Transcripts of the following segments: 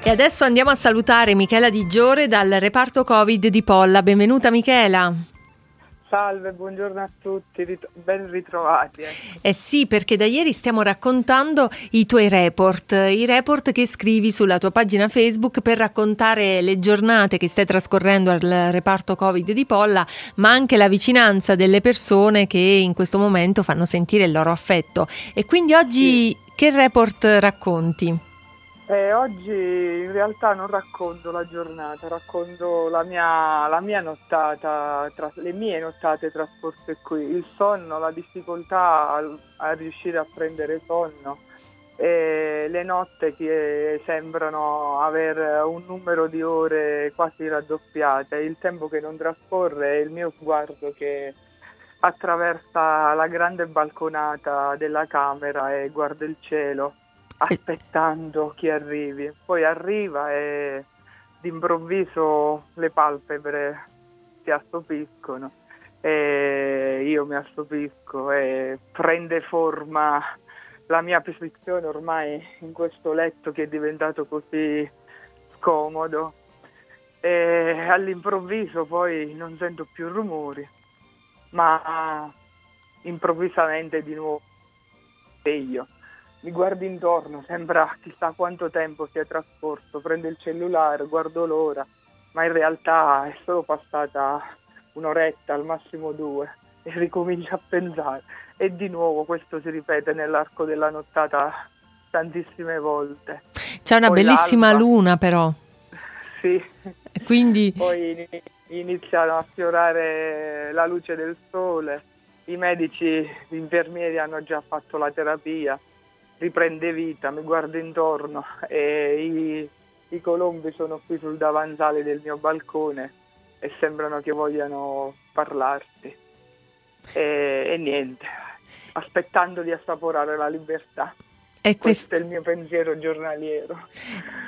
E adesso andiamo a salutare Michela Di Giore dal reparto Covid di Polla. Benvenuta Michela. Salve, buongiorno a tutti, rit- ben ritrovati. Ecco. Eh sì, perché da ieri stiamo raccontando i tuoi report, i report che scrivi sulla tua pagina Facebook per raccontare le giornate che stai trascorrendo al reparto Covid di Polla, ma anche la vicinanza delle persone che in questo momento fanno sentire il loro affetto. E quindi oggi sì. che report racconti? Eh, oggi in realtà non racconto la giornata, racconto la mia, la mia nottata, tra, le mie nottate trascorse qui, il sonno, la difficoltà a, a riuscire a prendere sonno, e le notte che sembrano avere un numero di ore quasi raddoppiate, il tempo che non trascorre e il mio sguardo che attraversa la grande balconata della camera e guarda il cielo aspettando chi arrivi. Poi arriva e d'improvviso le palpebre si assopiscono. E io mi assopisco e prende forma la mia posizione ormai in questo letto che è diventato così scomodo. E all'improvviso poi non sento più rumori ma improvvisamente di nuovo sveglio mi guardo intorno, sembra chissà quanto tempo sia trascorso, prendo il cellulare, guardo l'ora, ma in realtà è solo passata un'oretta, al massimo due, e ricomincio a pensare. E di nuovo questo si ripete nell'arco della nottata tantissime volte. C'è una Poi bellissima l'alba, luna però. Sì. Quindi... Poi iniziano a sfiorare la luce del sole, i medici, gli infermieri hanno già fatto la terapia riprende vita, mi guardo intorno e i, i colombi sono qui sul davanzale del mio balcone e sembrano che vogliano parlarti. E, e niente, aspettando di assaporare la libertà. E questo... questo è il mio pensiero giornaliero.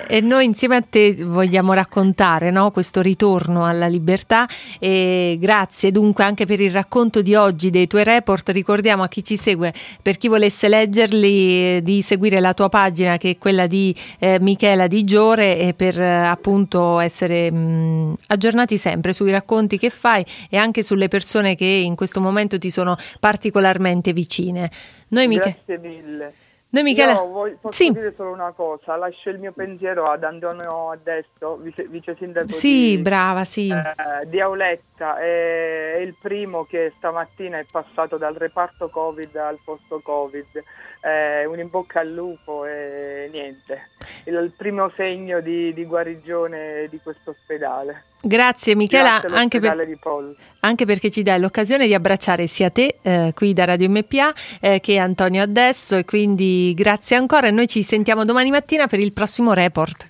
E noi insieme a te vogliamo raccontare no, questo ritorno alla libertà e grazie dunque anche per il racconto di oggi dei tuoi report. Ricordiamo a chi ci segue, per chi volesse leggerli, di seguire la tua pagina che è quella di eh, Michela Di Giore e per eh, appunto essere mh, aggiornati sempre sui racconti che fai e anche sulle persone che in questo momento ti sono particolarmente vicine. Noi, Grazie Miche- mille. Noi Michele... Io voglio, posso sì. dire solo una cosa, lascio il mio pensiero ad Antonio Adesso, vice, vice sindaco sì, di, brava, sì. eh, di Auletta, è, è, il primo che stamattina è passato dal reparto Covid al posto Covid, eh, un in bocca al lupo e niente, il, il primo segno di, di guarigione di questo ospedale. Grazie Michela, anche, per, anche, perché ci dai l'occasione di abbracciare sia te eh, qui da Radio MPA eh, che Antonio adesso e quindi grazie ancora e noi ci sentiamo domani mattina per il prossimo report.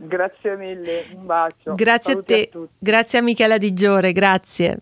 Grazie mille, un bacio. Grazie Saluti a te, a grazie a Michela Di Giore, grazie.